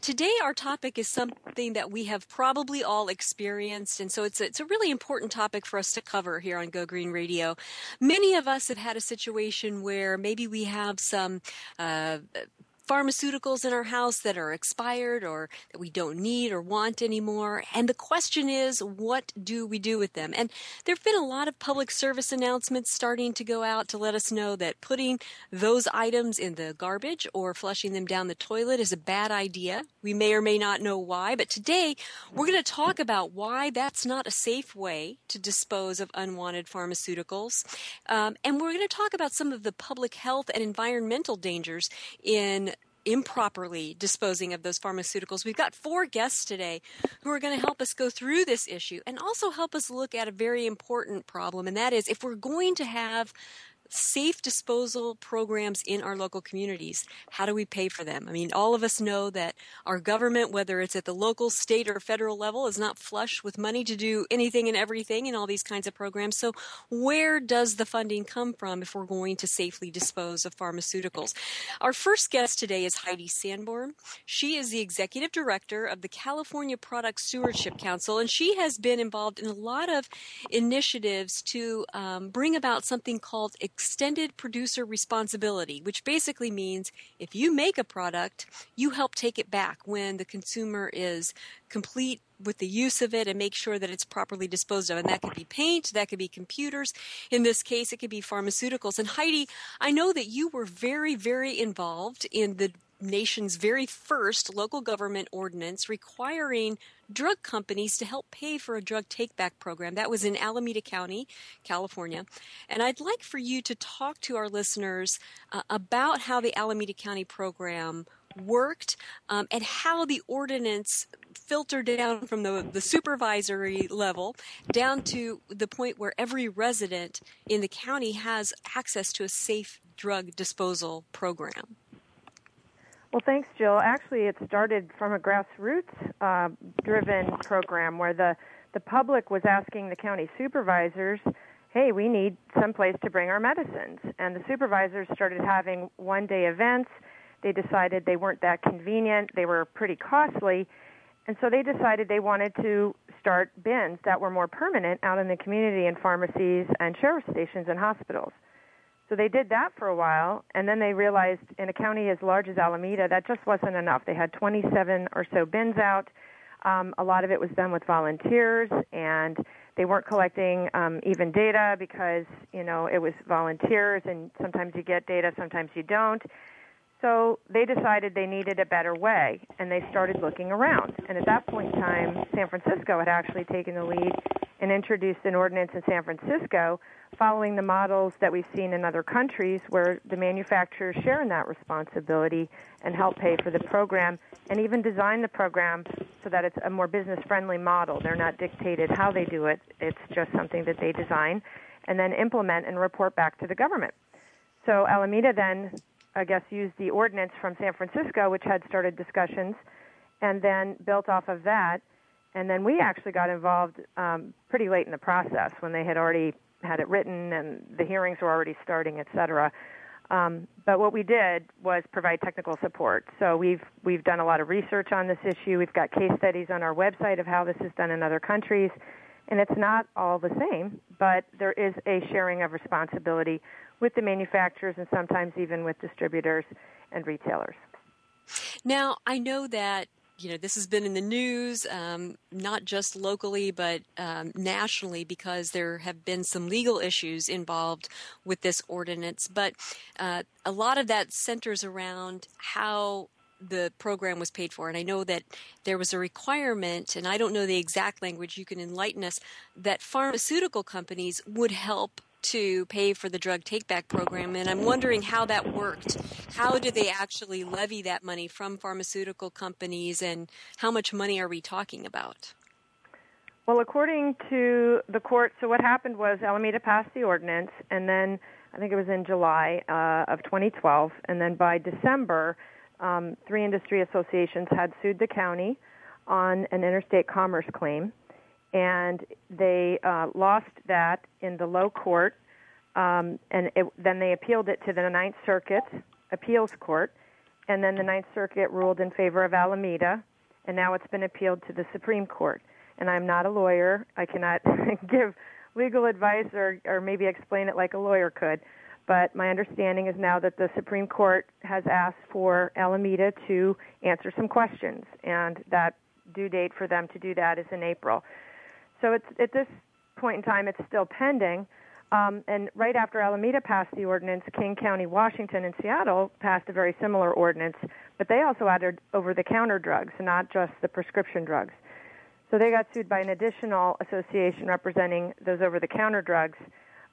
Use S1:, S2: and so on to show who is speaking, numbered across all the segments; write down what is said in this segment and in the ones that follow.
S1: Today, our topic is something that we have probably all experienced, and so it's a, it's a really important topic for us to cover here on Go Green Radio. Many of us have had a situation where maybe we have some uh, pharmaceuticals in our house that are expired or that we don't need or want anymore. And the question is, what do we do with them? And there have been a lot of public service announcements starting to go out to let us know that putting those items in the garbage or flushing them down the toilet is a bad idea. We may or may not know why, but today we're going to talk about why that's not a safe way to dispose of unwanted pharmaceuticals. Um, and we're going to talk about some of the public health and environmental dangers in improperly disposing of those pharmaceuticals. We've got four guests today who are going to help us go through this issue and also help us look at a very important problem, and that is if we're going to have safe disposal programs in our local communities. How do we pay for them? I mean, all of us know that our government, whether it's at the local, state, or federal level, is not flush with money to do anything and everything in all these kinds of programs. So, where does the funding come from if we're going to safely dispose of pharmaceuticals? Our first guest today is Heidi Sanborn. She is the executive director of the California Product Stewardship Council, and she has been involved in a lot of initiatives to um, bring about something called extended producer responsibility, which basically means if you make a product, you help take it back when the consumer is complete with the use of it and make sure that it's properly disposed of. And that could be paint, that could be computers. In this case, it could be pharmaceuticals. And Heidi, I know that you were very, very involved in the nation's very first local government ordinance requiring drug companies to help pay for a drug take back program. That was in Alameda County, California. And I'd like for you to talk to our listeners uh, about how the Alameda County program worked um, and how the ordinance filtered down from the, the supervisory level down to the point where every resident in the county has access to a safe drug disposal program.
S2: Well, thanks, Jill. Actually, it started from a grassroots uh, driven program where the, the public was asking the county supervisors, hey, we need some place to bring our medicines. And the supervisors started having one day events. They decided they weren't that convenient, they were pretty costly. And so they decided they wanted to start bins that were more permanent out in the community in pharmacies and sheriff stations and hospitals. So they did that for a while, and then they realized in a county as large as Alameda, that just wasn't enough. They had 27 or so bins out. Um, a lot of it was done with volunteers, and they weren't collecting um, even data because you know it was volunteers, and sometimes you get data, sometimes you don't. So they decided they needed a better way, and they started looking around. And at that point in time, San Francisco had actually taken the lead and introduced an ordinance in San Francisco following the models that we've seen in other countries where the manufacturers share in that responsibility and help pay for the program and even design the program so that it's a more business friendly model. They're not dictated how they do it, it's just something that they design and then implement and report back to the government. So Alameda then, I guess, used the ordinance from San Francisco, which had started discussions, and then built off of that. And then we actually got involved um, pretty late in the process when they had already had it written and the hearings were already starting, et cetera. Um, but what we did was provide technical support. So we've we've done a lot of research on this issue. We've got case studies on our website of how this is done in other countries, and it's not all the same. But there is a sharing of responsibility with the manufacturers and sometimes even with distributors and retailers.
S1: Now I know that you know, this has been in the news, um, not just locally, but um, nationally, because there have been some legal issues involved with this ordinance. But uh, a lot of that centers around how the program was paid for. And I know that there was a requirement, and I don't know the exact language, you can enlighten us, that pharmaceutical companies would help to pay for the drug take back program. And I'm wondering how that worked. How do they actually levy that money from pharmaceutical companies, and how much money are we talking about?
S2: Well, according to the court, so what happened was Alameda passed the ordinance, and then I think it was in July uh, of 2012, and then by December, um, three industry associations had sued the county on an interstate commerce claim and they uh, lost that in the low court, um, and it, then they appealed it to the Ninth Circuit Appeals Court, and then the Ninth Circuit ruled in favor of Alameda, and now it's been appealed to the Supreme Court. And I'm not a lawyer; I cannot give legal advice or, or maybe explain it like a lawyer could. But my understanding is now that the Supreme Court has asked for Alameda to answer some questions, and that due date for them to do that is in April. So it's at this point in time, it's still pending. Um, and right after Alameda passed the ordinance, King County, Washington, and Seattle passed a very similar ordinance, but they also added over-the-counter drugs, not just the prescription drugs. So they got sued by an additional association representing those over-the-counter drugs,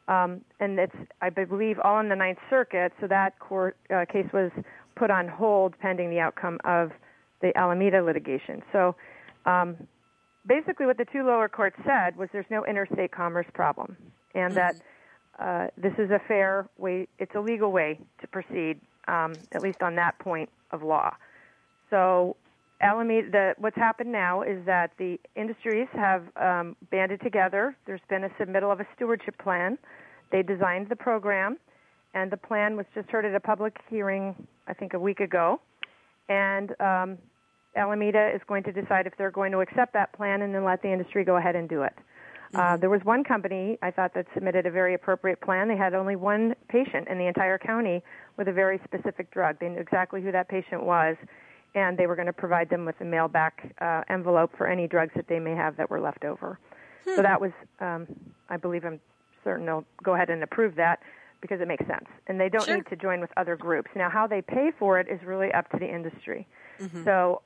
S2: um, and it's I believe all in the Ninth Circuit. So that court uh, case was put on hold pending the outcome of the Alameda litigation. So um, basically what the two lower courts said was there's no interstate commerce problem, and that uh, this is a fair way, it's a legal way to proceed, um, at least on that point of law. So, Alameda, the, what's happened now is that the industries have um, banded together. There's been a submittal of a stewardship plan. They designed the program, and the plan was just heard at a public hearing, I think, a week ago. And um, Alameda is going to decide if they're going to accept that plan and then let the industry go ahead and do it. Uh, mm-hmm. Uh, there was one company I thought that submitted a very appropriate plan. They had only one patient in the entire county with a very specific drug. They knew exactly who that patient was, and they were going to provide them with a mail back uh, envelope for any drugs that they may have that were left over. Hmm. So that was, um, I believe, I'm certain they'll go ahead and approve that because it makes sense. And they don't
S1: sure.
S2: need to join with other groups. Now, how they pay for it is really up to the industry. Mm-hmm. So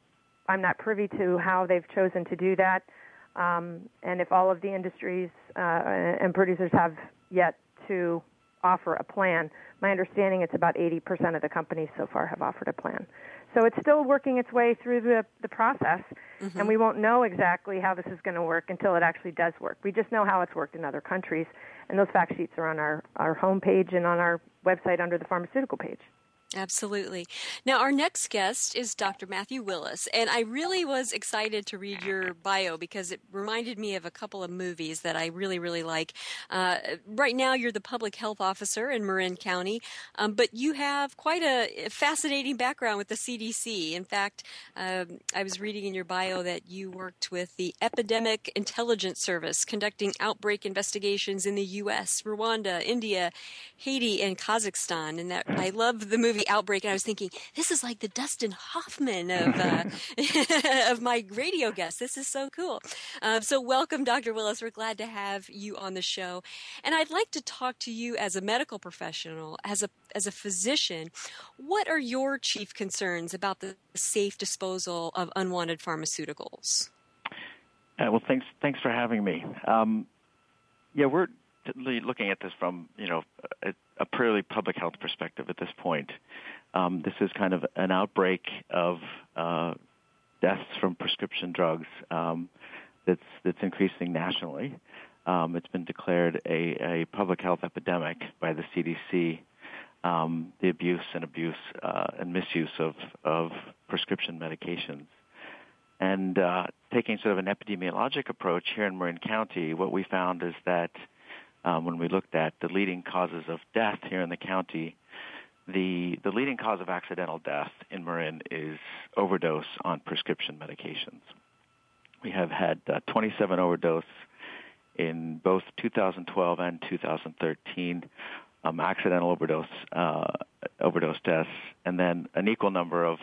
S2: I'm not privy to how they've chosen to do that, um, and if all of the industries uh, and producers have yet to offer a plan. My understanding it's about 80% of the companies so far have offered a plan. So it's still working its way through the, the process, mm-hmm. and we won't know exactly how this is going to work until it actually does work. We just know how it's worked in other countries, and those fact sheets are on our, our homepage and on our website under the pharmaceutical page.
S1: Absolutely. Now, our next guest is Dr. Matthew Willis, and I really was excited to read your bio because it reminded me of a couple of movies that I really, really like. Uh, right now, you're the public health officer in Marin County, um, but you have quite a fascinating background with the CDC. In fact, um, I was reading in your bio that you worked with the Epidemic Intelligence Service conducting outbreak investigations in the U.S., Rwanda, India, Haiti, and Kazakhstan, and that I love the movie movie Outbreak, and I was thinking, this is like the Dustin Hoffman of uh, of my radio guests. This is so cool. Uh, so, welcome, Dr. Willis. We're glad to have you on the show, and I'd like to talk to you as a medical professional, as a as a physician. What are your chief concerns about the safe disposal of unwanted pharmaceuticals?
S3: Uh, well, thanks thanks for having me. Um, yeah, we're looking at this from you know a, purely public health perspective at this point. Um, this is kind of an outbreak of uh, deaths from prescription drugs um, that's that's increasing nationally. Um, it's been declared a, a, public health epidemic by the CDC. Um, the abuse and abuse uh, and misuse of of prescription medications. And uh, taking sort of an epidemiologic approach here in Marin County, what we found is that um, when we looked at the leading causes of death here in the county, the the leading cause of accidental death in Marin is overdose on prescription medications. We have had uh, 27 overdose in both 2012 and 2013, um, accidental overdose uh, overdose deaths, and then an equal number of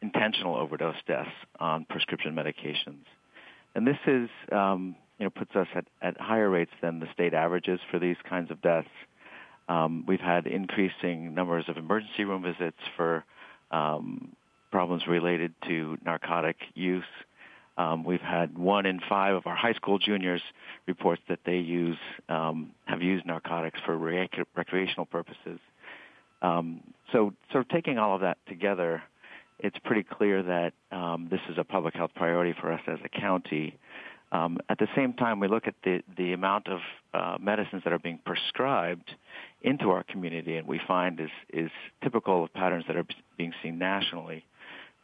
S3: intentional overdose deaths on prescription medications. And this is, um, you know, puts us at, at higher rates than the state averages for these kinds of deaths. Um, we've had increasing numbers of emergency room visits for um, problems related to narcotic use. Um, we've had one in five of our high school juniors reports that they use um, have used narcotics for rec- recreational purposes. Um, so, so taking all of that together, it's pretty clear that um, this is a public health priority for us as a county. Um, at the same time, we look at the, the amount of uh, medicines that are being prescribed into our community, and we find is, is typical of patterns that are being seen nationally,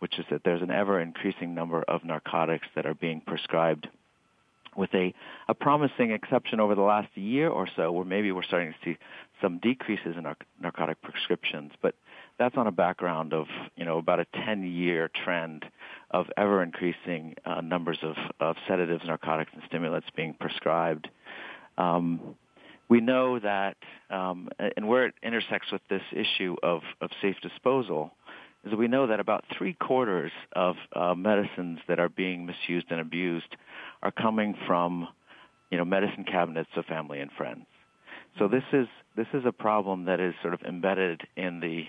S3: which is that there's an ever increasing number of narcotics that are being prescribed with a, a promising exception over the last year or so where maybe we're starting to see some decreases in our narcotic prescriptions. But that's on a background of, you know, about a 10-year trend of ever increasing uh, numbers of, of sedatives, narcotics, and stimulants being prescribed. Um, we know that, um, and where it intersects with this issue of, of safe disposal, is that we know that about three quarters of uh, medicines that are being misused and abused are coming from, you know, medicine cabinets of family and friends. So this is this is a problem that is sort of embedded in the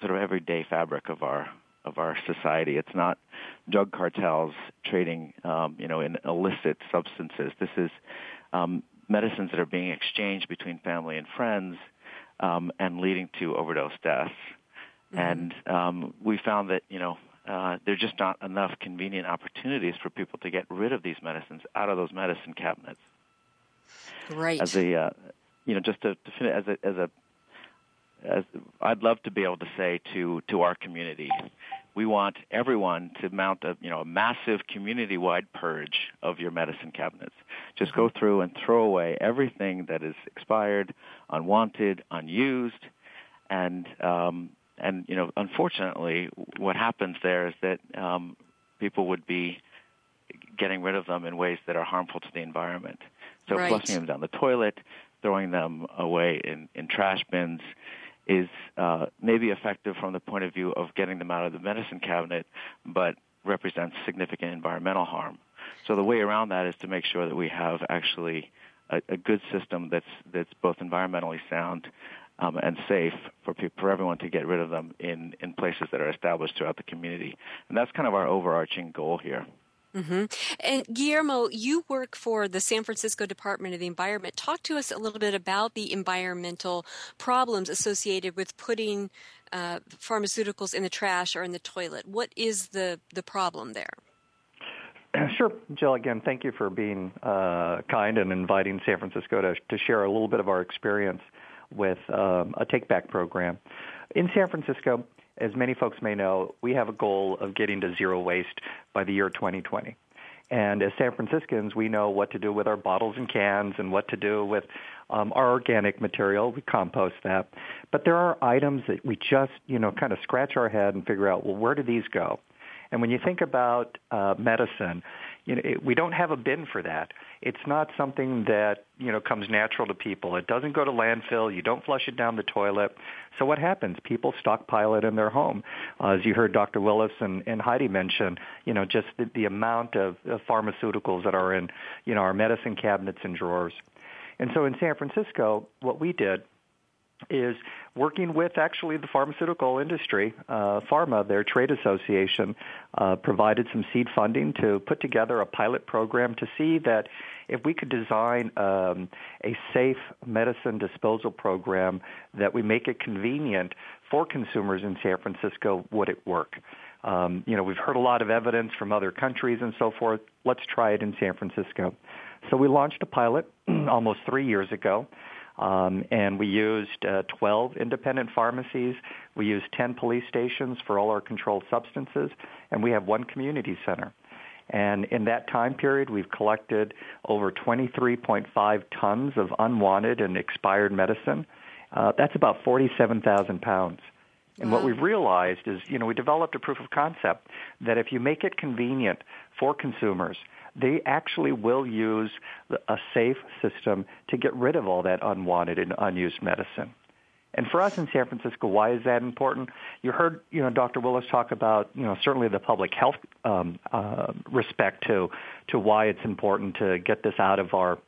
S3: sort of everyday fabric of our of our society. It's not drug cartels trading, um, you know, in illicit substances. This is um, medicines that are being exchanged between family and friends um, and leading to overdose deaths. Mm-hmm. And um, we found that, you know, uh, there are just not enough convenient opportunities for people to get rid of these medicines out of those medicine cabinets.
S1: Right.
S3: As a, uh, you know, just to, to finish, as a, as a, as I'd love to be able to say to to our community, we want everyone to mount a you know a massive community-wide purge of your medicine cabinets. Just go mm-hmm. through and throw away everything that is expired, unwanted, unused, and um, and you know, unfortunately, what happens there is that um, people would be getting rid of them in ways that are harmful to the environment. So
S1: right.
S3: flushing them down the toilet, throwing them away in, in trash bins is uh, maybe effective from the point of view of getting them out of the medicine cabinet, but represents significant environmental harm. So the way around that is to make sure that we have actually a, a good system that's that's both environmentally sound um, and safe for people, for everyone to get rid of them in, in places that are established throughout the community. And that's kind of our overarching goal here.
S1: Mm-hmm. And Guillermo, you work for the San Francisco Department of the Environment. Talk to us a little bit about the environmental problems associated with putting uh, pharmaceuticals in the trash or in the toilet. What is the, the problem there?
S4: Sure, Jill. Again, thank you for being uh, kind and inviting San Francisco to, to share a little bit of our experience with um, a take back program. In San Francisco, as many folks may know, we have a goal of getting to zero waste by the year 2020. And as San Franciscans, we know what to do with our bottles and cans and what to do with um, our organic material. We compost that. But there are items that we just, you know, kind of scratch our head and figure out, well, where do these go? And when you think about uh, medicine, you know, it, we don't have a bin for that. It's not something that, you know, comes natural to people. It doesn't go to landfill. You don't flush it down the toilet. So what happens? People stockpile it in their home. Uh, as you heard Dr. Willis and, and Heidi mention, you know, just the, the amount of, of pharmaceuticals that are in, you know, our medicine cabinets and drawers. And so in San Francisco, what we did is working with actually the pharmaceutical industry, uh, pharma, their trade association, uh, provided some seed funding to put together a pilot program to see that if we could design um, a safe medicine disposal program that we make it convenient for consumers in San Francisco, would it work? Um, you know, we've heard a lot of evidence from other countries and so forth. Let's try it in San Francisco. So we launched a pilot almost three years ago. Um, and we used uh, 12 independent pharmacies. We used 10 police stations for all our controlled substances, and we have one community center. And in that time period, we've collected over 23.5 tons of unwanted and expired medicine. Uh, that's about 47,000 pounds. And wow. what we've realized is, you know, we developed a proof of concept that if you make it convenient for consumers they actually will use a safe system to get rid of all that unwanted and unused medicine. And for us in San Francisco, why is that important? You heard, you know, Dr. Willis talk about, you know, certainly the public health um, uh, respect to to why it's important to get this out of our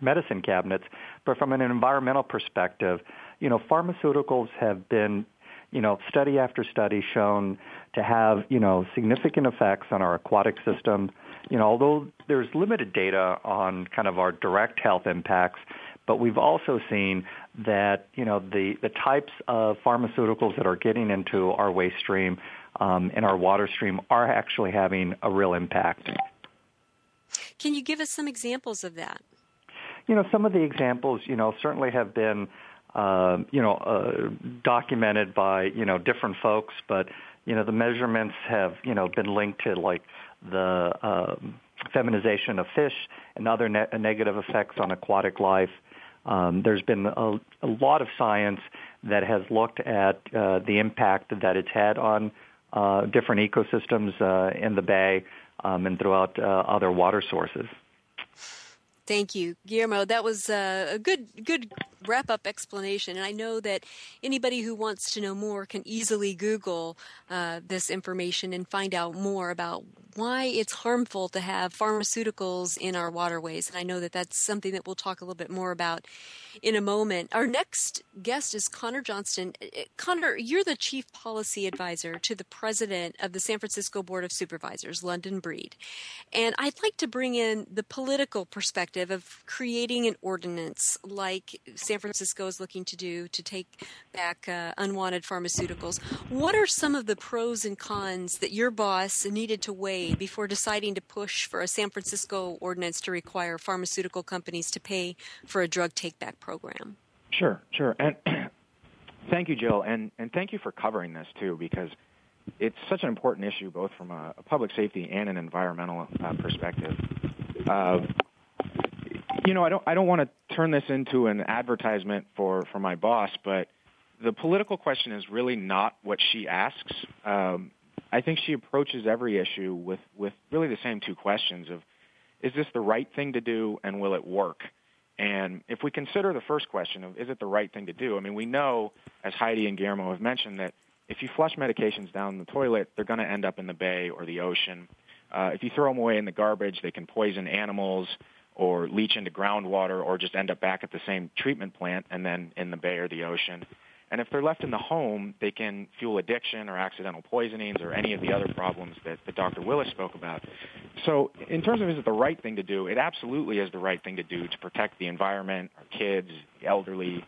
S4: medicine cabinets. But from an environmental perspective, you know, pharmaceuticals have been, you know, study after study shown to have, you know, significant effects on our aquatic system. You know, although there's limited data on kind of our direct health impacts, but we've also seen that you know the the types of pharmaceuticals that are getting into our waste stream um, and our water stream are actually having a real impact.
S1: Can you give us some examples of that?
S4: You know, some of the examples, you know, certainly have been, uh, you know, uh, documented by you know different folks, but you know the measurements have you know been linked to like the uh, feminization of fish and other ne- negative effects on aquatic life. Um, there's been a, a, lot of science that has looked at uh, the impact that it's had on uh, different ecosystems uh, in the bay um, and throughout uh, other water sources.
S1: Thank you, Guillermo. That was uh, a good good wrap up explanation. And I know that anybody who wants to know more can easily Google uh, this information and find out more about why it's harmful to have pharmaceuticals in our waterways. And I know that that's something that we'll talk a little bit more about in a moment. Our next guest is Conor Johnston. Uh, uh, Conor, you're the chief policy advisor to the president of the San Francisco Board of Supervisors, London Breed. And I'd like to bring in the political perspective of creating an ordinance like San Francisco is looking to do to take back uh, unwanted pharmaceuticals. What are some of the pros and cons that your boss needed to weigh before deciding to push for a San Francisco ordinance to require pharmaceutical companies to pay for a drug take back program?
S5: Sure, sure. And thank you, Jill, and, and thank you for covering this too, because it's such an important issue both from a, a public safety and an environmental uh, perspective. Uh, you know, I don't I don't want to turn this into an advertisement for for my boss, but the political question is really not what she asks. Um, I think she approaches every issue with with really the same two questions of is this the right thing to do and will it work? And if we consider the first question of is it the right thing to do? I mean, we know as Heidi and Guillermo have mentioned that if you flush medications down the toilet, they're going to end up in the bay or the ocean. Uh, if you throw them away in the garbage, they can poison animals or leach into groundwater or just end up back at the same treatment plant and then in the bay or the ocean. And if they're left in the home, they can fuel addiction or accidental poisonings or any of the other problems that, that Dr. Willis spoke about. So in terms of is it the right thing to do, it absolutely is the right thing to do to protect the environment, our kids, the elderly,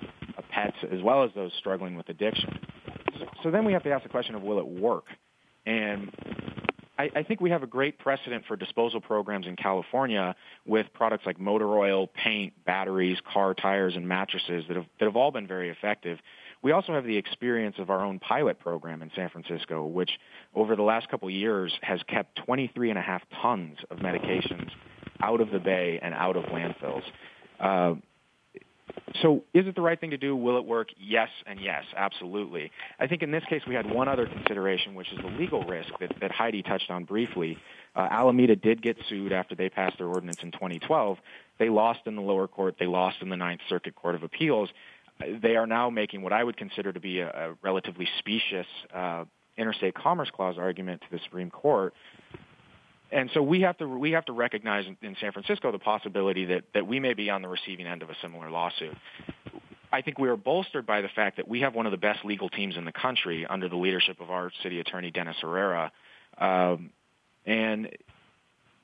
S5: pets, as well as those struggling with addiction. So then we have to ask the question of will it work? And I, I think we have a great precedent for disposal programs in California with products like motor oil, paint, batteries, car tires, and mattresses that have, that have all been very effective. We also have the experience of our own pilot program in San Francisco, which over the last couple of years has kept 23 and a half tons of medications out of the bay and out of landfills. Uh, so is it the right thing to do? Will it work? Yes and yes, absolutely. I think in this case we had one other consideration, which is the legal risk that, that Heidi touched on briefly. Uh, Alameda did get sued after they passed their ordinance in 2012. They lost in the lower court. They lost in the Ninth Circuit Court of Appeals. They are now making what I would consider to be a, a relatively specious uh, interstate commerce clause argument to the Supreme Court and so we have to we have to recognize in San Francisco the possibility that that we may be on the receiving end of a similar lawsuit. I think we are bolstered by the fact that we have one of the best legal teams in the country under the leadership of our city attorney Dennis Herrera, um, and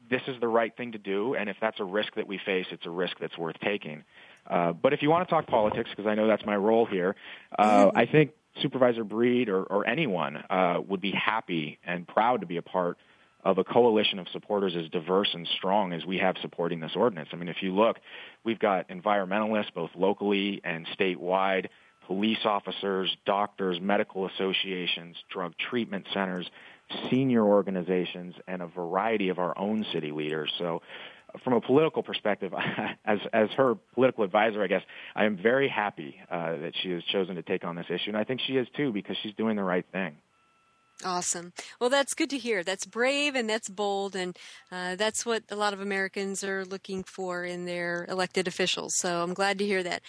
S5: this is the right thing to do. And if that's a risk that we face, it's a risk that's worth taking. Uh, but if you want to talk politics, because I know that's my role here, uh, mm-hmm. I think Supervisor Breed or, or anyone uh, would be happy and proud to be a part of a coalition of supporters as diverse and strong as we have supporting this ordinance. I mean, if you look, we've got environmentalists both locally and statewide, police officers, doctors, medical associations, drug treatment centers, senior organizations, and a variety of our own city leaders. So from a political perspective, as as her political advisor, I guess I am very happy uh, that she has chosen to take on this issue, and I think she is too because she's doing the right thing.
S1: Awesome. Well, that's good to hear. That's brave and that's bold, and uh, that's what a lot of Americans are looking for in their elected officials. So I'm glad to hear that.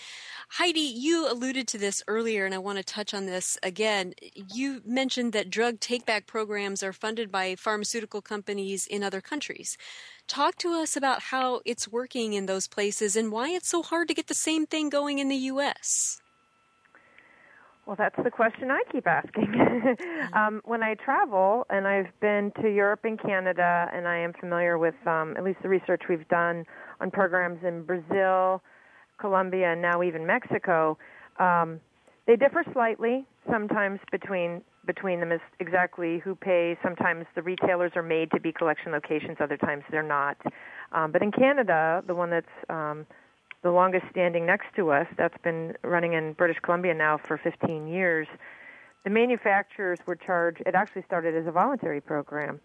S1: Heidi, you alluded to this earlier, and I want to touch on this again. You mentioned that drug take back programs are funded by pharmaceutical companies in other countries. Talk to us about how it's working in those places and why it's so hard to get the same thing going in the U.S.
S2: Well, that's the question I keep asking. um, when I travel, and I've been to Europe and Canada, and I am familiar with um, at least the research we've done on programs in Brazil, Colombia, and now even Mexico, um, they differ slightly sometimes between between them is exactly who pays. Sometimes the retailers are made to be collection locations, other times they're not. Um, but in Canada, the one that's um, the longest standing next to us, that's been running in British Columbia now for 15 years. The manufacturers were charged, it actually started as a voluntary program,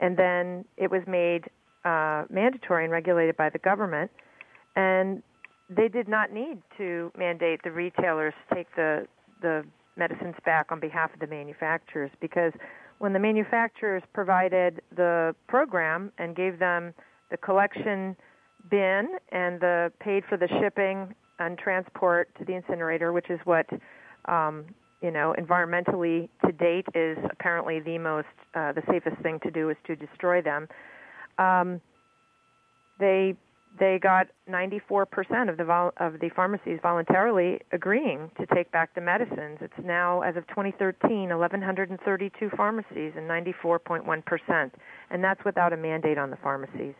S2: and then it was made uh, mandatory and regulated by the government. And they did not need to mandate the retailers take the, the medicines back on behalf of the manufacturers because when the manufacturers provided the program and gave them the collection bin and the paid for the shipping and transport to the incinerator, which is what um, you know environmentally to date is apparently the most uh, the safest thing to do is to destroy them. Um, they they got 94% of the vol- of the pharmacies voluntarily agreeing to take back the medicines. It's now, as of 2013, 1,132 pharmacies and 94.1%, and that's without a mandate on the pharmacies.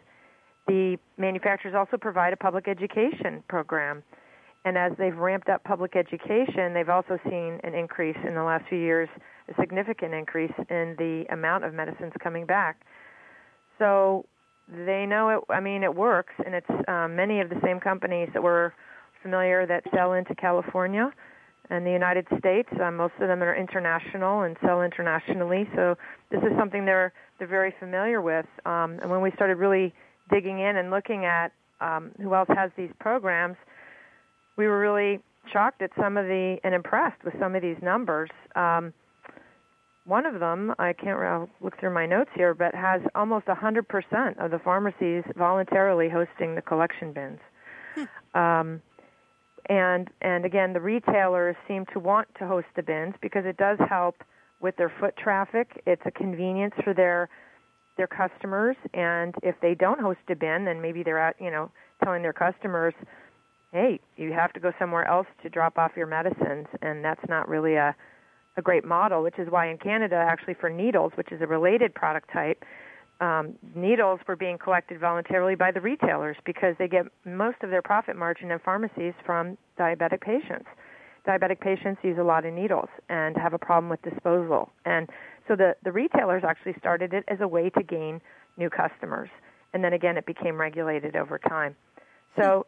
S2: The manufacturers also provide a public education program. And as they've ramped up public education, they've also seen an increase in the last few years, a significant increase in the amount of medicines coming back. So they know it, I mean, it works, and it's um, many of the same companies that we're familiar that sell into California and the United States. Uh, most of them are international and sell internationally. So this is something they're they're very familiar with. Um, and when we started really digging in and looking at um, who else has these programs, we were really shocked at some of the and impressed with some of these numbers. Um, one of them, I can't I'll look through my notes here, but has almost 100% of the pharmacies voluntarily hosting the collection bins. Hmm. Um, and and again, the retailers seem to want to host the bins because it does help with their foot traffic. It's a convenience for their their customers and if they don't host a bin then maybe they're out you know telling their customers hey you have to go somewhere else to drop off your medicines and that's not really a a great model which is why in canada actually for needles which is a related product type um, needles were being collected voluntarily by the retailers because they get most of their profit margin in pharmacies from diabetic patients. Diabetic patients use a lot of needles and have a problem with disposal. And so the, the retailers actually started it as a way to gain new customers. And then again, it became regulated over time. So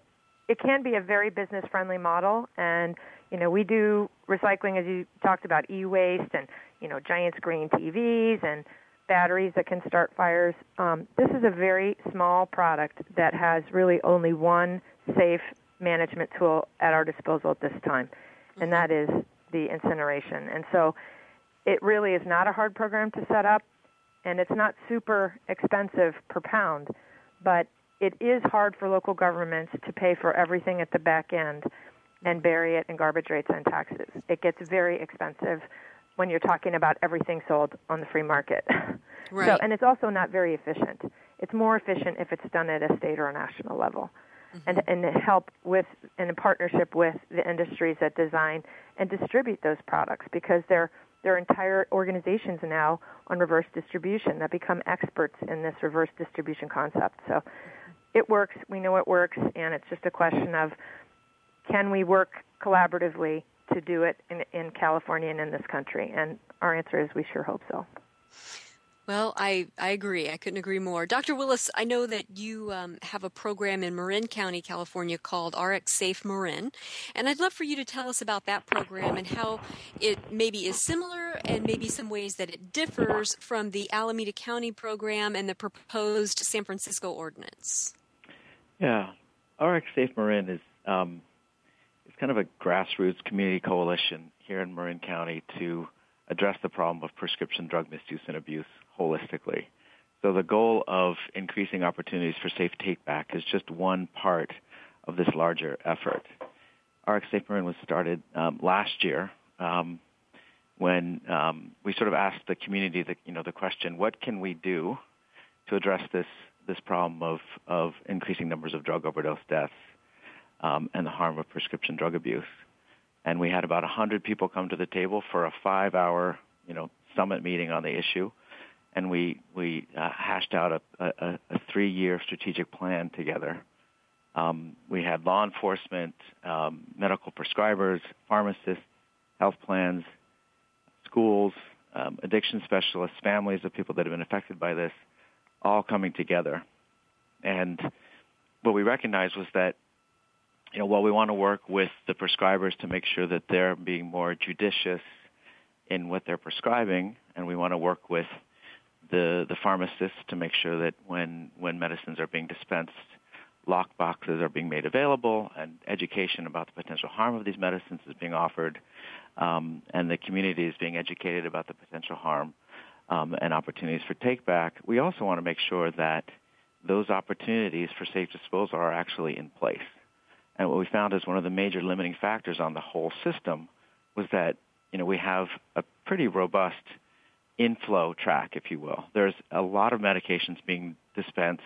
S2: it can be a very business friendly model. And, you know, we do recycling, as you talked about, e waste and, you know, giant screen TVs and batteries that can start fires. Um, this is a very small product that has really only one safe management tool at our disposal at this time, and that is the incineration. And so it really is not a hard program to set up, and it's not super expensive per pound, but it is hard for local governments to pay for everything at the back end and bury it in garbage rates and taxes. It gets very expensive when you're talking about everything sold on the free market.
S1: Right.
S2: So, and it's also not very efficient. It's more efficient if it's done at a state or a national level. Mm-hmm. And, and help with and in partnership with the industries that design and distribute those products because they're there are entire organizations now on reverse distribution that become experts in this reverse distribution concept. So it works. We know it works, and it's just a question of can we work collaboratively to do it in, in California and in this country? And our answer is we sure hope so.
S1: Well, I, I agree. I couldn't agree more. Dr. Willis, I know that you um, have a program in Marin County, California called RX Safe Marin. And I'd love for you to tell us about that program and how it maybe is similar and maybe some ways that it differs from the Alameda County program and the proposed San Francisco ordinance.
S3: Yeah. RX Safe Marin is um, it's kind of a grassroots community coalition here in Marin County to address the problem of prescription drug misuse and abuse holistically. So the goal of increasing opportunities for safe take back is just one part of this larger effort. RX Safe Marin was started um, last year um, when um, we sort of asked the community the, you know, the question, what can we do to address this, this problem of, of increasing numbers of drug overdose deaths um, and the harm of prescription drug abuse? And we had about 100 people come to the table for a five-hour, you know, summit meeting on the issue and we we uh, hashed out a, a, a three-year strategic plan together. Um, we had law enforcement, um, medical prescribers, pharmacists, health plans, schools, um, addiction specialists, families of people that have been affected by this, all coming together. And what we recognized was that, you know, while we want to work with the prescribers to make sure that they're being more judicious in what they're prescribing, and we want to work with the, the pharmacists to make sure that when, when medicines are being dispensed, lock boxes are being made available and education about the potential harm of these medicines is being offered um, and the community is being educated about the potential harm um, and opportunities for take back. We also want to make sure that those opportunities for safe disposal are actually in place. And what we found is one of the major limiting factors on the whole system was that you know we have a pretty robust inflow track, if you will. There's a lot of medications being dispensed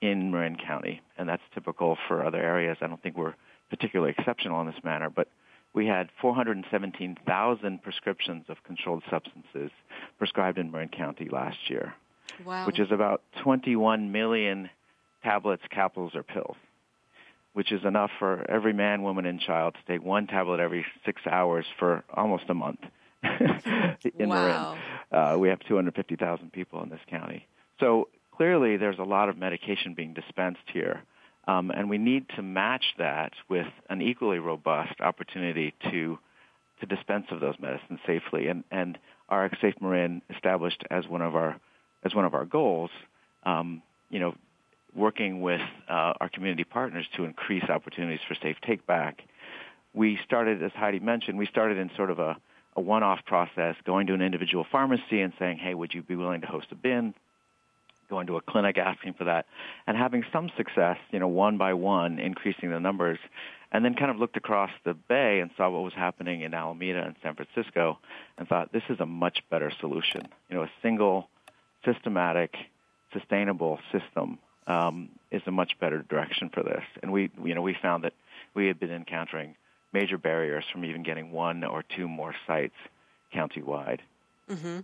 S3: in Marin County, and that's typical for other areas. I don't think we're particularly exceptional in this manner, but we had 417,000 prescriptions of controlled substances prescribed in Marin County last year,
S1: wow.
S3: which is about 21 million tablets, capsules, or pills, which is enough for every man, woman, and child to take one tablet every six hours for almost a month. in
S1: wow.
S3: Marin. Uh, we have 250,000 people in this county. So clearly there's a lot of medication being dispensed here. Um, and we need to match that with an equally robust opportunity to to dispense of those medicines safely. And, and RX Safe Marin established as one of our as one of our goals, um, you know, working with uh, our community partners to increase opportunities for safe take back. We started, as Heidi mentioned, we started in sort of a a one-off process, going to an individual pharmacy and saying, hey, would you be willing to host a bin? Going to a clinic asking for that and having some success, you know, one by one, increasing the numbers. And then kind of looked across the bay and saw what was happening in Alameda and San Francisco and thought this is a much better solution. You know, a single, systematic, sustainable system um, is a much better direction for this. And we, you know, we found that we had been encountering major barriers from even getting one or two more sites countywide.
S1: Mm-hmm.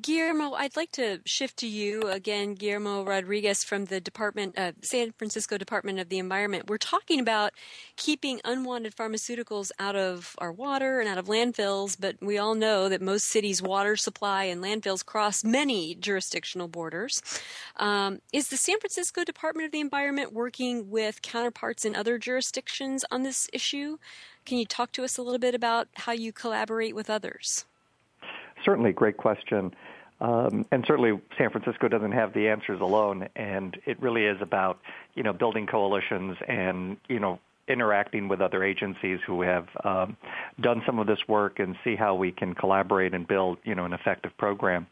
S1: Guillermo, I'd like to shift to you again, Guillermo Rodriguez from the Department, uh, San Francisco Department of the Environment. We're talking about keeping unwanted pharmaceuticals out of our water and out of landfills, but we all know that most cities' water supply and landfills cross many jurisdictional borders. Um, is the San Francisco Department of the Environment working with counterparts in other jurisdictions on this issue? Can you talk to us a little bit about how you collaborate with others?
S4: Certainly, great question. Um, and certainly, San Francisco doesn't have the answers alone, and it really is about you know building coalitions and you know interacting with other agencies who have um, done some of this work and see how we can collaborate and build you know an effective program.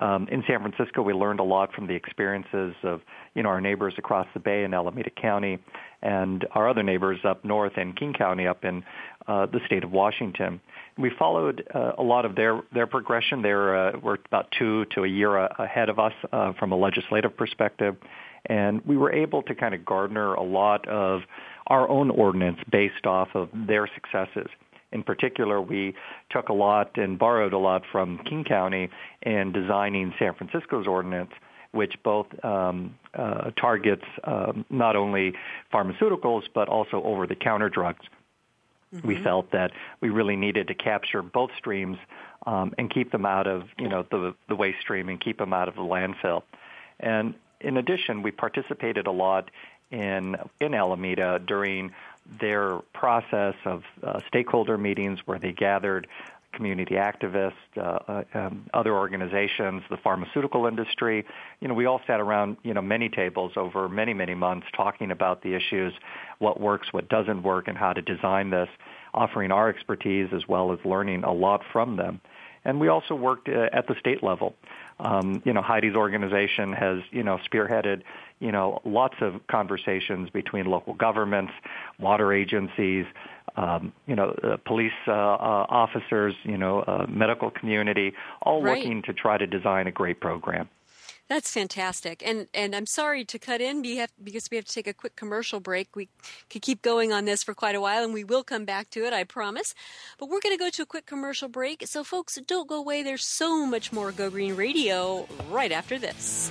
S4: Um, in San Francisco, we learned a lot from the experiences of you know our neighbors across the bay in Alameda County, and our other neighbors up north in King County, up in uh, the state of Washington we followed uh, a lot of their their progression. They're uh, we're about two to a year ahead of us uh, from a legislative perspective, and we were able to kind of garner a lot of our own ordinance based off of their successes. In particular, we took a lot and borrowed a lot from King County in designing San Francisco's ordinance, which both um, uh, targets um, not only pharmaceuticals but also over-the-counter drugs. Mm-hmm. We felt that we really needed to capture both streams um, and keep them out of you know the the waste stream and keep them out of the landfill. And in addition, we participated a lot in in Alameda during their process of uh, stakeholder meetings where they gathered community activists, uh, uh, um, other organizations, the pharmaceutical industry. You know, we all sat around, you know, many tables over many, many months talking about the issues, what works, what doesn't work, and how to design this. offering our expertise as well as learning a lot from them. And we also worked uh, at the state level. Um, you know, Heidi's organization has, you know, spearheaded, you know, lots of conversations between local governments, water agencies, um, you know, uh, police uh, uh, officers, you know, uh, medical community, all
S1: right.
S4: looking to try to design a great program.
S1: That's fantastic. And and I'm sorry to cut in because we have to take a quick commercial break. We could keep going on this for quite a while and we will come back to it, I promise. But we're going to go to a quick commercial break. So folks, don't go away. There's so much more Go Green Radio right after this.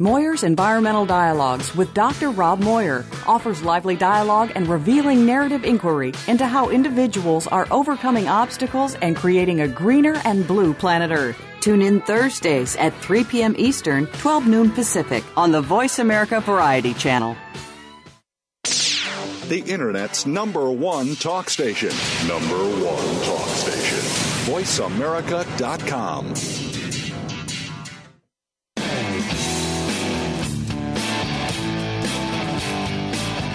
S6: Moyer's Environmental Dialogues with Dr. Rob Moyer offers lively dialogue and revealing narrative inquiry into how individuals are overcoming obstacles and creating a greener and blue planet Earth. Tune in Thursdays at 3 p.m. Eastern, 12 noon Pacific on the Voice America Variety Channel.
S7: The Internet's number one talk station. Number one talk station. VoiceAmerica.com.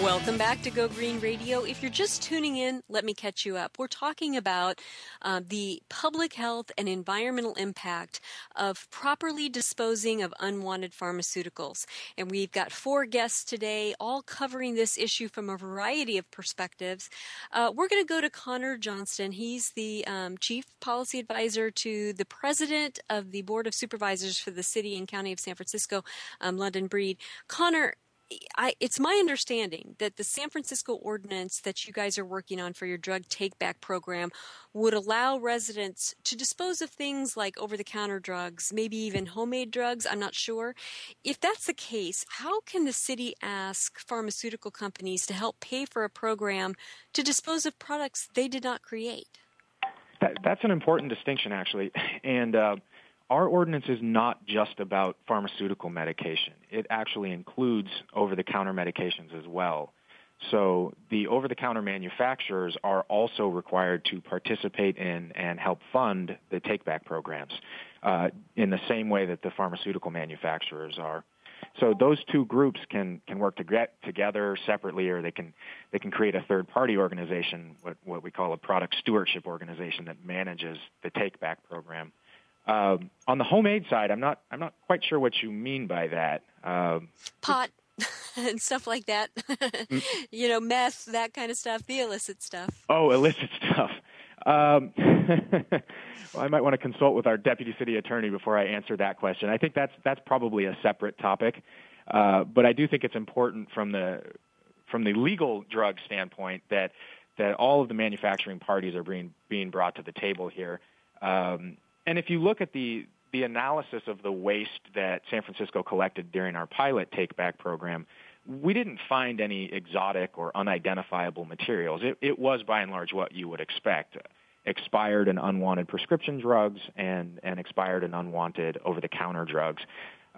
S1: Welcome back to Go Green Radio. If you're just tuning in, let me catch you up. We're talking about uh, the public health and environmental impact of properly disposing of unwanted pharmaceuticals. And we've got four guests today, all covering this issue from a variety of perspectives. Uh, we're going to go to Conor Johnston. He's the um, Chief Policy Advisor to the President of the Board of Supervisors for the City and County of San Francisco, um, London Breed. Conor, I, it's my understanding that the San Francisco ordinance that you guys are working on for your drug take back program would allow residents to dispose of things like over the counter drugs, maybe even homemade drugs. I'm not sure. If that's the case, how can the city ask pharmaceutical companies to help pay for a program to dispose of products they did not create?
S5: That, that's an important distinction, actually. And uh, our ordinance is not just about pharmaceutical medication. It actually includes over-the-counter medications as well. So the over-the-counter manufacturers are also required to participate in and help fund the take-back programs uh, in the same way that the pharmaceutical manufacturers are. So those two groups can can work to get together separately, or they can they can create a third party organization, what what we call a product stewardship organization that manages the take back program. Um, on the homemade side, I'm not I'm not quite sure what you mean by that. Um,
S1: Pot and stuff like that. you know, meth, that kind of stuff, the illicit stuff.
S5: Oh, illicit stuff. Um, well, I might want to consult with our deputy city attorney before I answer that question. I think that's that's probably a separate topic, uh, but I do think it's important from the from the legal drug standpoint that that all of the manufacturing parties are being being brought to the table here. Um, and if you look at the the analysis of the waste that San Francisco collected during our pilot take back program, we didn't find any exotic or unidentifiable materials. It, it was by and large what you would expect expired and unwanted prescription drugs and, and expired and unwanted over the counter drugs.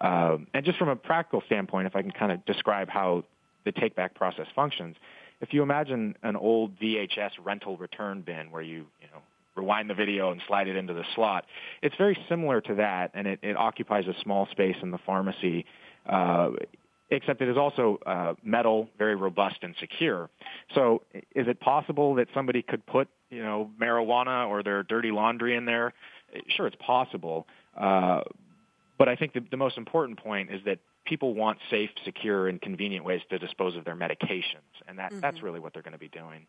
S5: Um, and just from a practical standpoint, if I can kind of describe how the take back process functions, if you imagine an old VHS rental return bin where you, you know, rewind the video and slide it into the slot, it's very similar to that, and it, it occupies a small space in the pharmacy. Uh, except it is also uh, metal, very robust and secure. So, is it possible that somebody could put, you know, marijuana or their dirty laundry in there? Sure, it's possible. Uh, but I think the, the most important point is that people want safe, secure, and convenient ways to dispose of their medications, and that, mm-hmm. that's really what they're going to be doing.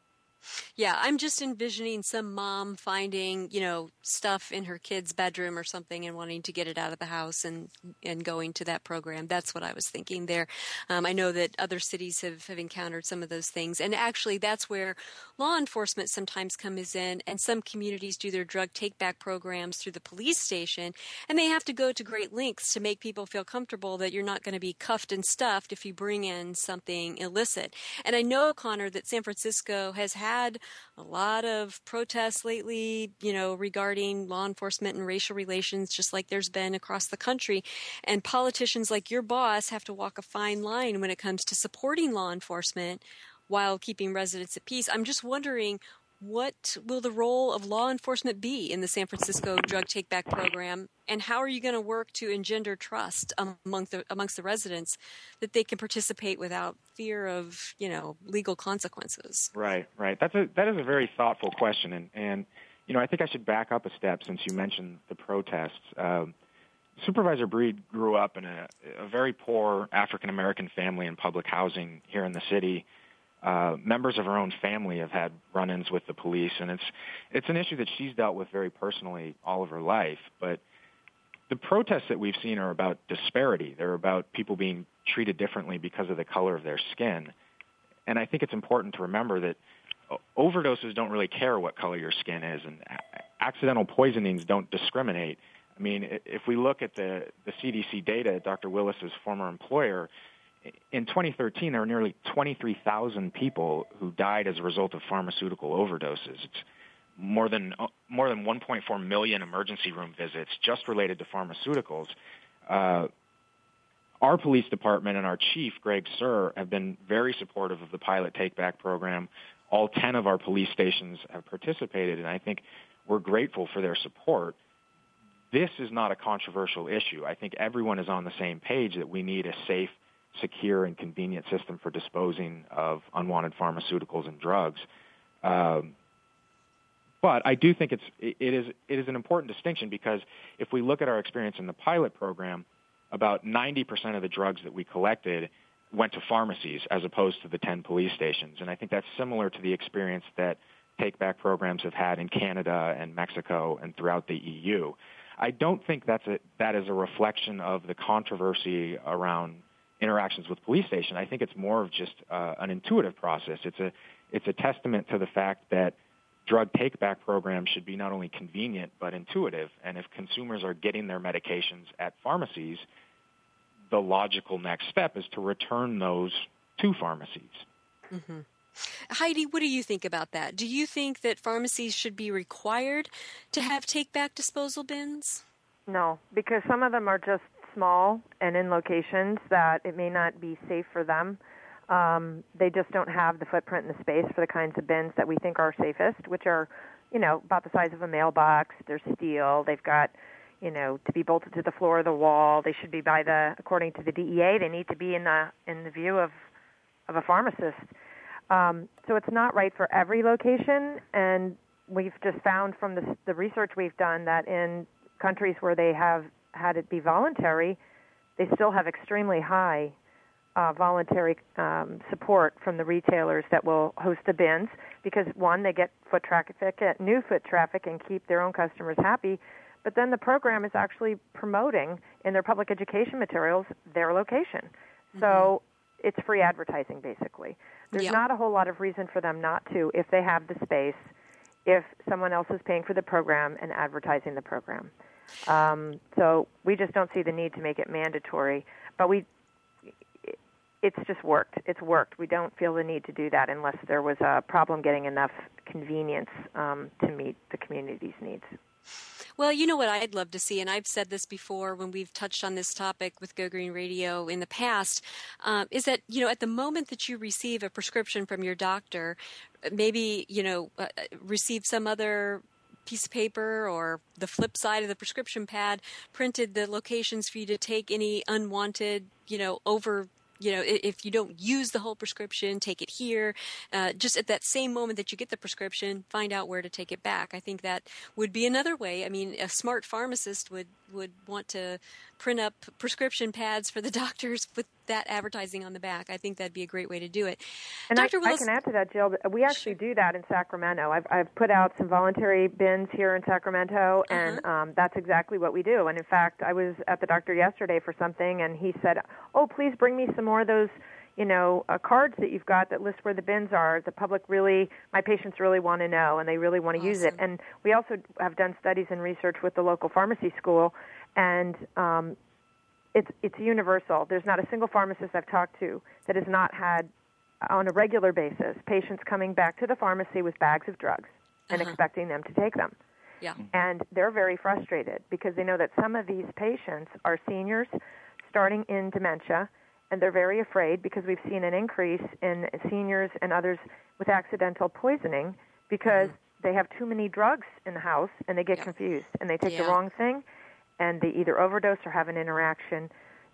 S1: Yeah, I'm just envisioning some mom finding, you know, stuff in her kid's bedroom or something and wanting to get it out of the house and and going to that program. That's what I was thinking there. Um, I know that other cities have, have encountered some of those things. And actually, that's where law enforcement sometimes comes in, and some communities do their drug take back programs through the police station. And they have to go to great lengths to make people feel comfortable that you're not going to be cuffed and stuffed if you bring in something illicit. And I know, Conor, that San Francisco has had had a lot of protests lately, you know, regarding law enforcement and racial relations, just like there's been across the country. And politicians like your boss have to walk a fine line when it comes to supporting law enforcement while keeping residents at peace. I'm just wondering what will the role of law enforcement be in the San Francisco drug take back program? And how are you going to work to engender trust among the, amongst the residents that they can participate without fear of you know legal consequences?
S5: Right right. That's a that is a very thoughtful question. And and you know I think I should back up a step since you mentioned the protests. Um, Supervisor Breed grew up in a, a very poor African American family in public housing here in the city uh, members of her own family have had run-ins with the police, and it's it's an issue that she's dealt with very personally all of her life. But the protests that we've seen are about disparity. They're about people being treated differently because of the color of their skin. And I think it's important to remember that overdoses don't really care what color your skin is, and accidental poisonings don't discriminate. I mean, if we look at the, the CDC data, Dr. Willis's former employer, in 2013, there were nearly 23,000 people who died as a result of pharmaceutical overdoses. It's more than more than 1.4 million emergency room visits just related to pharmaceuticals. Uh, our police department and our chief, Greg Suhr, have been very supportive of the pilot take back program. All 10 of our police stations have participated, and I think we're grateful for their support. This is not a controversial issue. I think everyone is on the same page that we need a safe secure and convenient system for disposing of unwanted pharmaceuticals and drugs. Um, but I do think it's it is it is an important distinction because if we look at our experience in the pilot program, about 90% of the drugs that we collected went to pharmacies as opposed to the 10 police stations, and I think that's similar to the experience that take back programs have had in Canada and Mexico and throughout the EU. I don't think that's a, that is a reflection of the controversy around interactions with police station. I think it's more of just uh, an intuitive process. It's a it's a testament to the fact that drug take back programs should be not only convenient but intuitive. And if consumers are getting their medications at pharmacies, the logical next step is to return those to pharmacies.
S1: Mm-hmm. Heidi, what do you think about that? Do you think that pharmacies should be required to have take back disposal bins?
S2: No, because some of them are just small and in locations that it may not be safe for them. Um, they just don't have the footprint and the space for the kinds of bins that we think are safest, which are, you know, about the size of a mailbox. They're steel. They've got, you know, to be bolted to the floor of the wall. They should be by the, according to the DEA, they need to be in the in the view of of a pharmacist. Um, so it's not right for every location, and we've just found from the, the research we've done that in countries where they have had it be voluntary, they still have extremely high uh, voluntary um, support from the retailers that will host the bins because one, they get foot traffic, get new foot traffic, and keep their own customers happy. But then the program is actually promoting in their public education materials their location. Mm-hmm. So it's free advertising basically. There's yep. not a whole lot of reason for them not to if they have the space if someone else is paying for the program and advertising the program. Um, so we just don't see the need to make it mandatory, but we it's just worked. It's worked. We don't feel the need to do that unless there was a problem getting enough convenience um, to meet the community's needs.
S1: Well, you know what I'd love to see, and I've said this before when we've touched on this topic with Go Green Radio in the past, um, is that you know at the moment that you receive a prescription from your doctor, maybe you know uh, uh receive some other piece of paper or the flip side of the prescription pad printed the locations for you to take any unwanted, you know, over you know, if you don't use the whole prescription, take it here. Uh, just at that same moment that you get the prescription, find out where to take it back. I think that would be another way. I mean, a smart pharmacist would would want to print up prescription pads for the doctors with that advertising on the back. I think that'd be a great way to do it.
S2: And
S1: Dr.
S2: I,
S1: Willis,
S2: I can add to that, Jill. We actually do that in Sacramento. I've, I've put out some voluntary bins here in Sacramento, uh-huh. and um, that's exactly what we do. And in fact, I was at the doctor yesterday for something, and he said, "Oh, please bring me some more of those." you know, uh, cards that you've got that list where the bins are. The public really, my patients really want to know, and they really want to
S1: awesome.
S2: use it. And we also have done studies and research with the local pharmacy school, and um, it's it's universal. There's not a single pharmacist I've talked to that has not had on a regular basis patients coming back to the pharmacy with bags of drugs and
S1: uh-huh.
S2: expecting them to take them.
S1: Yeah.
S2: And they're very frustrated because they know that some of these patients are seniors starting in dementia and they're very afraid because we've seen an increase in seniors and others with accidental poisoning because mm-hmm. they have too many drugs in the house and they get
S1: yeah.
S2: confused and they take
S1: yeah.
S2: the wrong thing and they either overdose or have an interaction.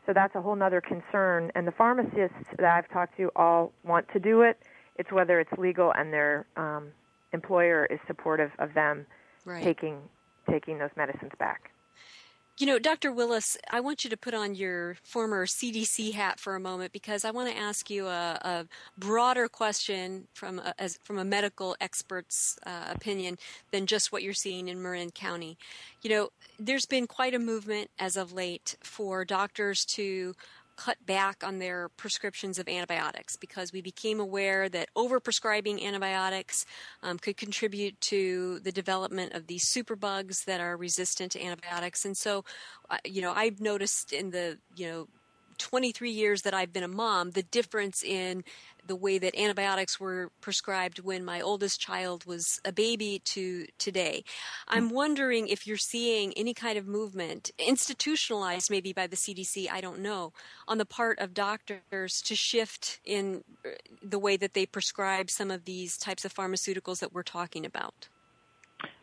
S2: So that's a whole other concern. And the pharmacists that I've talked to all want to do it. It's whether it's legal and their um, employer is supportive of them
S1: right.
S2: taking taking those medicines back.
S1: You know, Dr. Willis, I want you to put on your former CDC hat for a moment because I want to ask you a, a broader question from a, as, from a medical expert's uh, opinion than just what you're seeing in Marin County. You know, there's been quite a movement as of late for doctors to cut back on their prescriptions of antibiotics because we became aware that overprescribing antibiotics um, could contribute to the development of these superbugs that are resistant to antibiotics. And so, uh, you know, I've noticed in the, you know, 23 years that I've been a mom, the difference in the way that antibiotics were prescribed when my oldest child was a baby to today. I'm hmm. wondering if you're seeing any kind of movement, institutionalized maybe by the CDC, I don't know, on the part of doctors to shift in uh, the way that they prescribe some of these types of pharmaceuticals that we're talking about.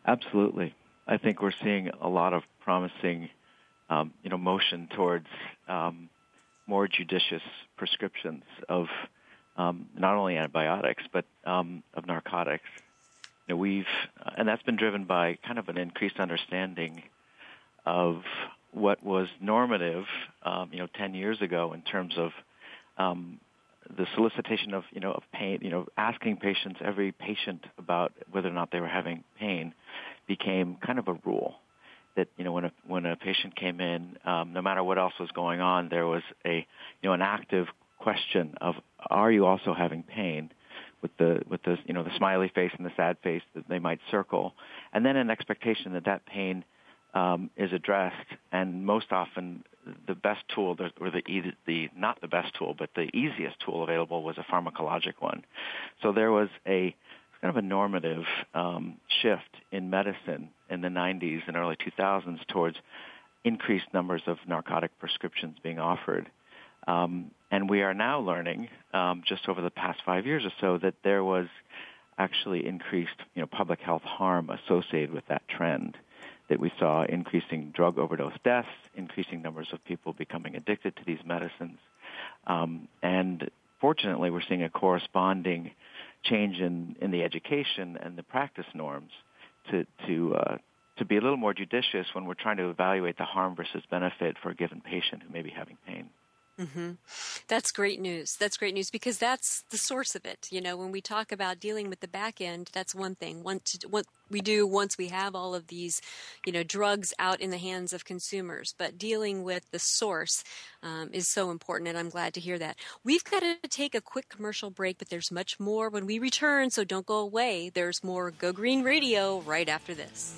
S3: Absolutely. I think we're seeing a lot of promising, um, you know, motion towards um, more judicious prescriptions of um, not only antibiotics but um, of narcotics. You know, we've and that's been driven by kind of an increased understanding of what was normative, um, you know, 10 years ago in terms of um, the solicitation of you know of pain, you know, asking patients every patient about whether or not they were having pain became kind of a rule that you know when a when a patient came in, um, no matter what else was going on, there was a you know an active question of are you also having pain? With the with the you know the smiley face and the sad face that they might circle, and then an expectation that that pain um, is addressed, and most often the best tool, or the, the not the best tool, but the easiest tool available was a pharmacologic one. So there was a kind of a normative um, shift in medicine in the 90s and early 2000s towards increased numbers of narcotic prescriptions being offered. Um, and we are now learning, um, just over the past five years or so, that there was actually increased, you know, public health harm associated with that trend. That we saw increasing drug overdose deaths, increasing numbers of people becoming addicted to these medicines, um, and fortunately, we're seeing a corresponding change in, in the education and the practice norms to to uh, to be a little more judicious when we're trying to evaluate the harm versus benefit for a given patient who may be having pain.
S1: Mm-hmm. That's great news. That's great news because that's the source of it. You know, when we talk about dealing with the back end, that's one thing. What, what we do once we have all of these, you know, drugs out in the hands of consumers, but dealing with the source um, is so important, and I'm glad to hear that. We've got to take a quick commercial break, but there's much more when we return, so don't go away. There's more Go Green Radio right after this.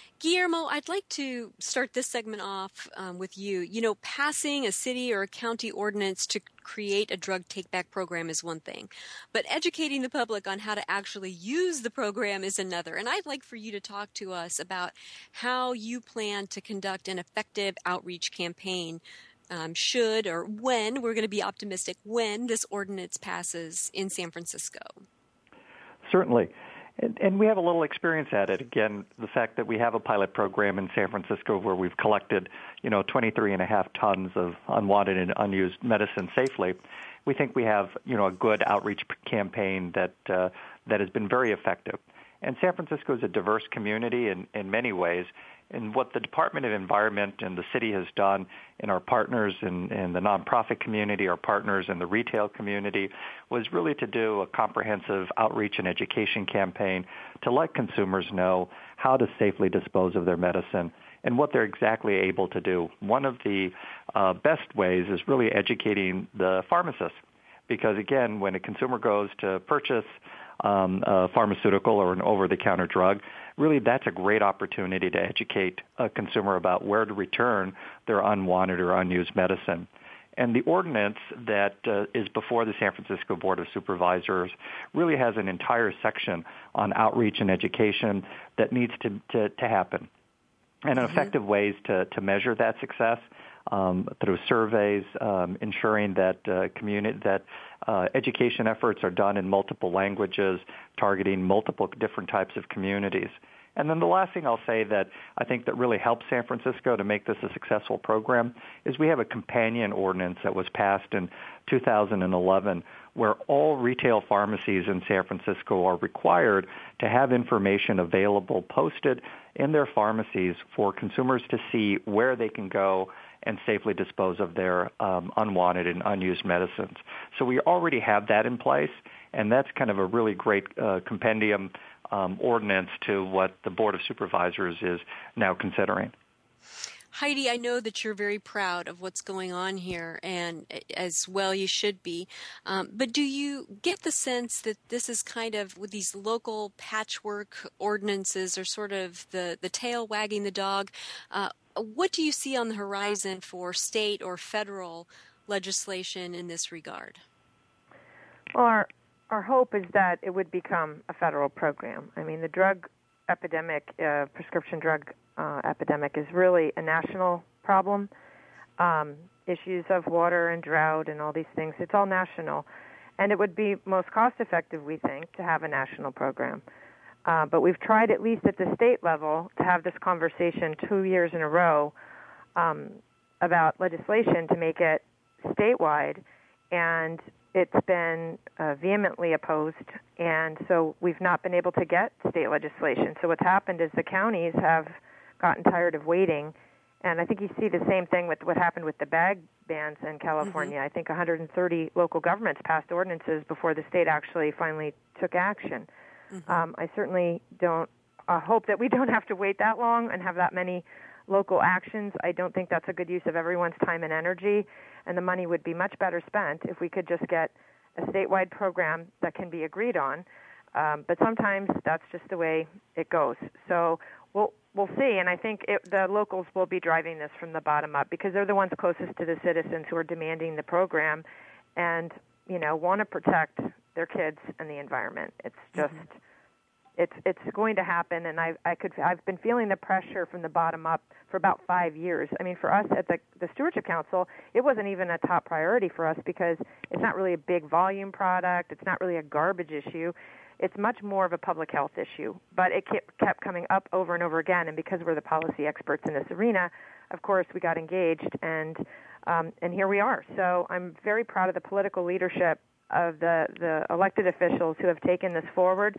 S1: Guillermo, I'd like to start this segment off um, with you. You know, passing a city or a county ordinance to create a drug take back program is one thing, but educating the public on how to actually use the program is another. And I'd like for you to talk to us about how you plan to conduct an effective outreach campaign. Um, should or when we're going to be optimistic when this ordinance passes in San Francisco.
S4: Certainly. And, and, we have a little experience at it. Again, the fact that we have a pilot program in San Francisco where we've collected, you know, 23 and a half tons of unwanted and unused medicine safely, we think we have, you know, a good outreach campaign that uh, that has been very effective. And San Francisco is a diverse community in, in many ways, and what the Department of Environment and the city has done, and our partners in, in the nonprofit community, our partners in the retail community, was really to do a comprehensive outreach and education campaign to let consumers know how to safely dispose of their medicine and what they're exactly able to do. One of the uh, best ways is really educating the pharmacist, because again, when a consumer goes to purchase um, a pharmaceutical or an over-the-counter drug, really that's a great opportunity to educate a consumer about where to return their unwanted or unused medicine. And the ordinance that uh, is before the San Francisco Board of Supervisors really has an entire section on outreach and education that needs to, to, to happen. And mm-hmm. effective ways to, to measure that success um, through surveys, um, ensuring that uh, community that uh, education efforts are done in multiple languages, targeting multiple different types of communities. And then the last thing I'll say that I think that really helps San Francisco to make this a successful program is we have a companion ordinance that was passed in 2011 where all retail pharmacies in San Francisco are required to have information available posted in their pharmacies for consumers to see where they can go and safely dispose of their um, unwanted and unused medicines. So we already have that in place, and that's kind of a really great uh, compendium um, ordinance to what the Board of Supervisors is now considering.
S1: Heidi, I know that you're very proud of what's going on here, and as well you should be. Um, but do you get the sense that this is kind of with these local patchwork ordinances, or sort of the the tail wagging the dog? Uh, what do you see on the horizon for state or federal legislation in this regard?
S2: Well, our our hope is that it would become a federal program. I mean, the drug epidemic, uh, prescription drug uh, epidemic, is really a national problem. Um, issues of water and drought and all these things, it's all national. And it would be most cost effective, we think, to have a national program. Uh, but we've tried, at least at the state level, to have this conversation two years in a row um, about legislation to make it statewide. And it's been uh, vehemently opposed, and so we've not been able to get state legislation. So what's happened is the counties have gotten tired of waiting, and I think you see the same thing with what happened with the bag bans in California. Mm-hmm. I think 130 local governments passed ordinances before the state actually finally took action. Mm-hmm. Um, I certainly don't uh, hope that we don't have to wait that long and have that many local actions. I don't think that's a good use of everyone's time and energy and the money would be much better spent if we could just get a statewide program that can be agreed on. Um, but sometimes that's just the way it goes. So we'll we'll see, and I think it, the locals will be driving this from the bottom up because they're the ones closest to the citizens who are demanding the program, and you know want to protect their kids and the environment. It's just. Mm-hmm it's it's going to happen and I I could I've been feeling the pressure from the bottom up for about 5 years. I mean for us at the the stewardship council, it wasn't even a top priority for us because it's not really a big volume product, it's not really a garbage issue. It's much more of a public health issue, but it kept coming up over and over again and because we're the policy experts in this arena, of course we got engaged and um, and here we are. So I'm very proud of the political leadership of the the elected officials who have taken this forward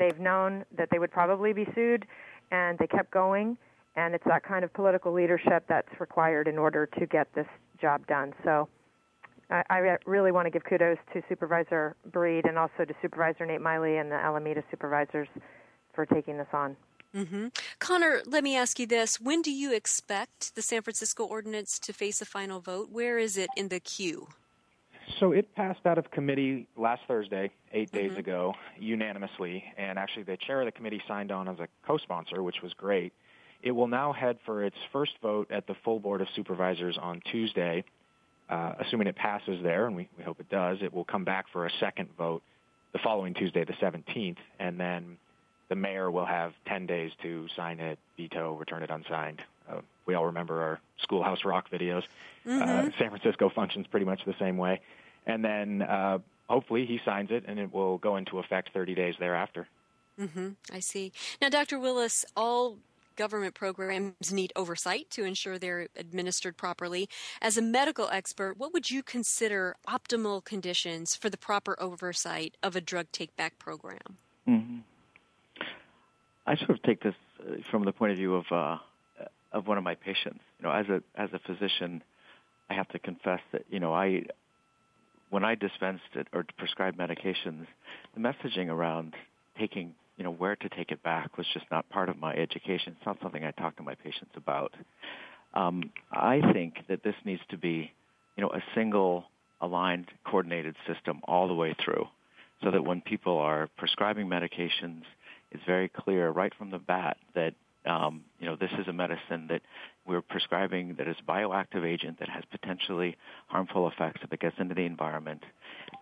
S2: They've known that they would probably be sued, and they kept going. And it's that kind of political leadership that's required in order to get this job done. So I, I really want to give kudos to Supervisor Breed and also to Supervisor Nate Miley and the Alameda supervisors for taking this on.
S1: Mm-hmm. Conor, let me ask you this. When do you expect the San Francisco ordinance to face a final vote? Where is it in the queue?
S5: So it passed out of committee last Thursday, 8 days mm-hmm. ago, unanimously, and actually the chair of the committee signed on as a co-sponsor, which was great. It will now head for its first vote at the full Board of Supervisors on Tuesday. Uh, assuming it passes there, and we, we hope it does, it will come back for a second vote the following Tuesday, the 17th, and then the mayor will have 10 days to sign it, veto, return it unsigned. Uh, we all remember our Schoolhouse Rock videos. Uh, mm-hmm. Uh, San Francisco functions pretty much the same way and then uh, hopefully he signs it and it will go into effect 30 days thereafter.
S1: Mm-hmm. I see. Now, Dr. Willis, all government programs need oversight to ensure they're administered properly. As a medical expert, what would you consider optimal conditions for the proper oversight of a drug take back program?
S3: Mm-hmm. I sort of take this uh, from the point of view of uh, of one of my patients. You know, as a as a physician, I have to confess that you know I when I dispensed or prescribed medications, the messaging around taking, you know, where to take it back was just not part of my education. It's not something I talk to my patients about. Um, I think that this needs to be, you know, a single aligned, coordinated system all the way through, so that when people are prescribing medications, it's very clear right from the bat that um, you know, this is a medicine that we're prescribing that is a bioactive agent that has potentially harmful effects if it gets into the environment.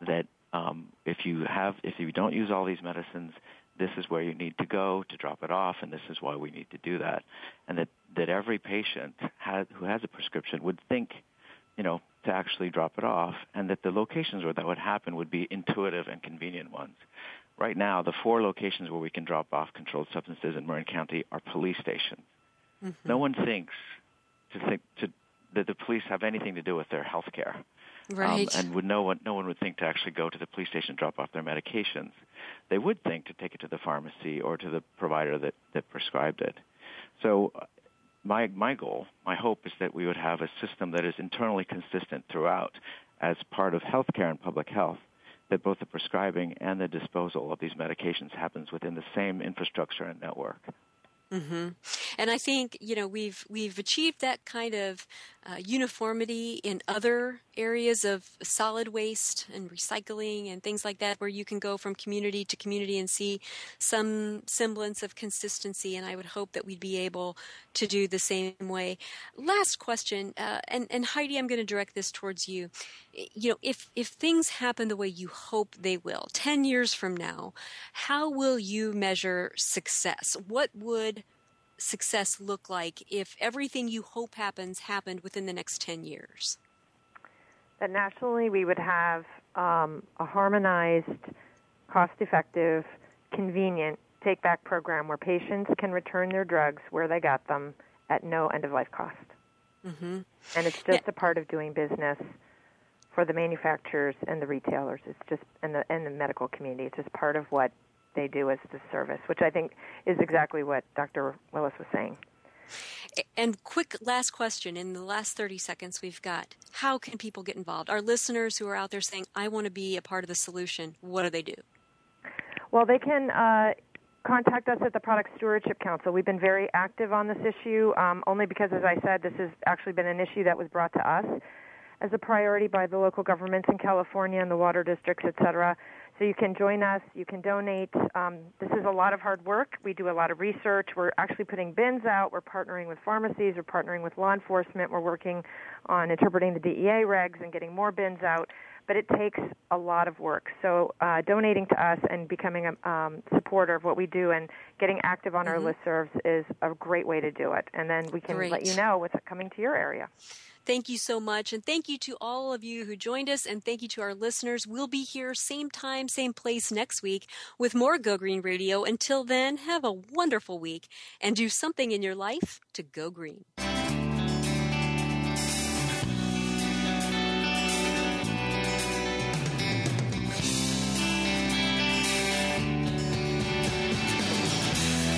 S3: That um, if you have, if you don't use all these medicines, this is where you need to go to drop it off, and this is why we need to do that. And that that every patient has, who has a prescription would think, you know, to actually drop it off, and that the locations where that would happen would be intuitive and convenient ones right now, the four locations where we can drop off controlled substances in Marin County are police stations. Mm-hmm. No one thinks to think to, that the police have anything to do with their health care.
S1: Um, right.
S3: Um, and would no one no one would think to actually go to the police station and drop off their medications. They would think to take it to the pharmacy or to the provider that that prescribed it. So my my goal, my hope is that we would have a system that is internally consistent throughout, as part of healthcare and public health, that both the prescribing and the disposal of these medications happens within the same infrastructure and network.
S1: Mm-hmm. And I think you know we've we've achieved that kind of uh, uniformity in other areas of solid waste and recycling and things like that, where you can go from community to community and see some semblance of consistency. And I would hope that we'd be able to do the same way. Last question, uh, and and Heidi, I'm going to direct this towards you. You know, if if things happen the way you hope they will, ten years from now, how will you measure success? What would success look like if everything you hope happens happened within the next 10 years?
S2: That nationally we would have um, a harmonized, cost effective, convenient take back program where patients can return their drugs where they got them at no end of life cost. Mm-hmm. And it's just yeah. a part of doing business for the manufacturers and the retailers. It's just and the and the medical community. It's just part of what they do as the service, which I think is exactly what Dr. Willis was saying.
S1: And quick last question in the last 30 seconds we've got. How can people get involved? Our listeners who are out there saying, I want to be a part of the solution, what do they do?
S2: Well, they can uh, contact us at the Product Stewardship Council. We've been very active on this issue, um, only because, as I said, this has actually been an issue that was brought to us as a priority by the local governments in California and the water districts, et cetera. So you can join us, you can donate. Um, this is a lot of hard work. We do a lot of research. We're actually putting bins out. We're partnering with pharmacies. We're partnering with law enforcement. We're working on interpreting the DEA regs and getting more bins out. But it takes a lot of work. So uh, donating to us and becoming a um, supporter of what we do and getting active on mm-hmm. our listservs is a great way to do it. And then we can
S1: great.
S2: let you know what's coming to your area.
S1: Thank you so much. And thank you to all of you who joined us. And thank you to our listeners. We'll be here same time, same place next week with more Go Green Radio. Until then, have a wonderful week and do something in your life to go green.